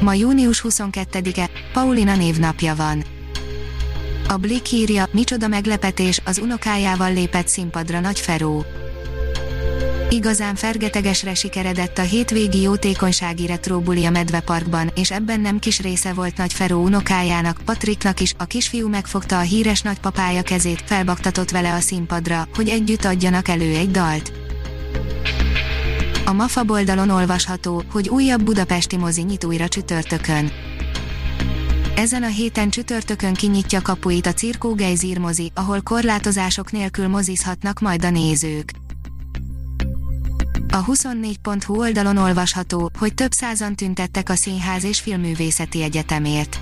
Ma június 22-e, Paulina névnapja van. A Blick írja, micsoda meglepetés, az unokájával lépett színpadra Nagy Feró. Igazán fergetegesre sikeredett a hétvégi jótékonysági retróbuli a Medveparkban, és ebben nem kis része volt Nagy Feró unokájának, Patriknak is, a kisfiú megfogta a híres nagypapája kezét, felbaktatott vele a színpadra, hogy együtt adjanak elő egy dalt. A MAFA boldalon olvasható, hogy újabb budapesti mozi nyit újra csütörtökön. Ezen a héten csütörtökön kinyitja kapuit a Cirkó Geizir mozi, ahol korlátozások nélkül mozizhatnak majd a nézők. A 24.hu oldalon olvasható, hogy több százan tüntettek a Színház és Filmművészeti Egyetemért.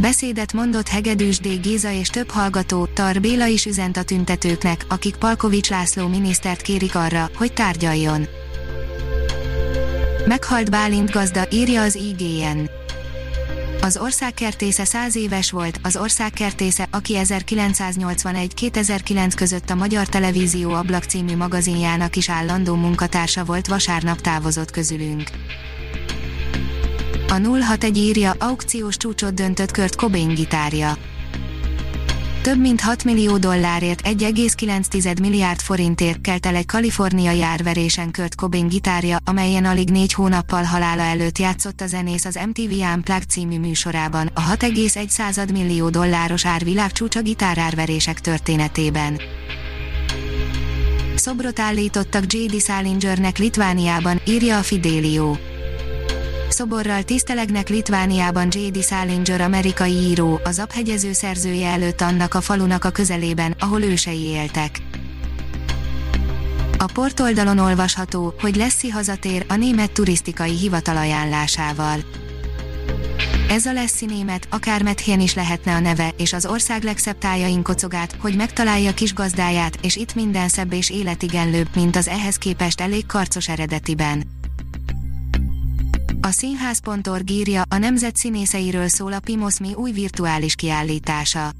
Beszédet mondott Hegedűs D. Géza és több hallgató, Tar Béla is üzent a tüntetőknek, akik Palkovics László minisztert kérik arra, hogy tárgyaljon. Meghalt Bálint gazda, írja az IGN. Az országkertésze száz éves volt, az országkertésze, aki 1981-2009 között a Magyar Televízió Ablak című magazinjának is állandó munkatársa volt vasárnap távozott közülünk. A 061 írja, aukciós csúcsot döntött Kurt Cobain gitárja. Több mint 6 millió dollárért 1,9 milliárd forintért kelt el egy kaliforniai árverésen Kurt Cobain gitárja, amelyen alig négy hónappal halála előtt játszott a zenész az MTV Unplugged című műsorában, a 6,1 millió dolláros árvilágcsúcs a gitárárverések történetében. Szobrot állítottak J.D. Salingernek Litvániában, írja a Fidelio szoborral tisztelegnek Litvániában J.D. Salinger amerikai író, az abhegyező szerzője előtt annak a falunak a közelében, ahol ősei éltek. A portoldalon olvasható, hogy Leszi hazatér a német turisztikai hivatal ajánlásával. Ez a Leszi német, akár Methén is lehetne a neve, és az ország legszebb tájain kocogát, hogy megtalálja kis gazdáját, és itt minden szebb és életigenlőbb, mint az ehhez képest elég karcos eredetiben. A színház.org írja, a nemzet színészeiről szól a Pimoszmi új virtuális kiállítása.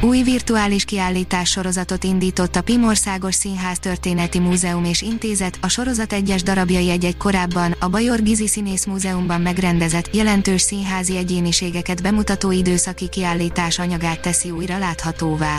Új virtuális kiállítás sorozatot indított a Pimországos Színház Történeti Múzeum és Intézet, a sorozat egyes darabjai egy-egy korábban, a Bajor Gizi Színész Múzeumban megrendezett, jelentős színházi egyéniségeket bemutató időszaki kiállítás anyagát teszi újra láthatóvá.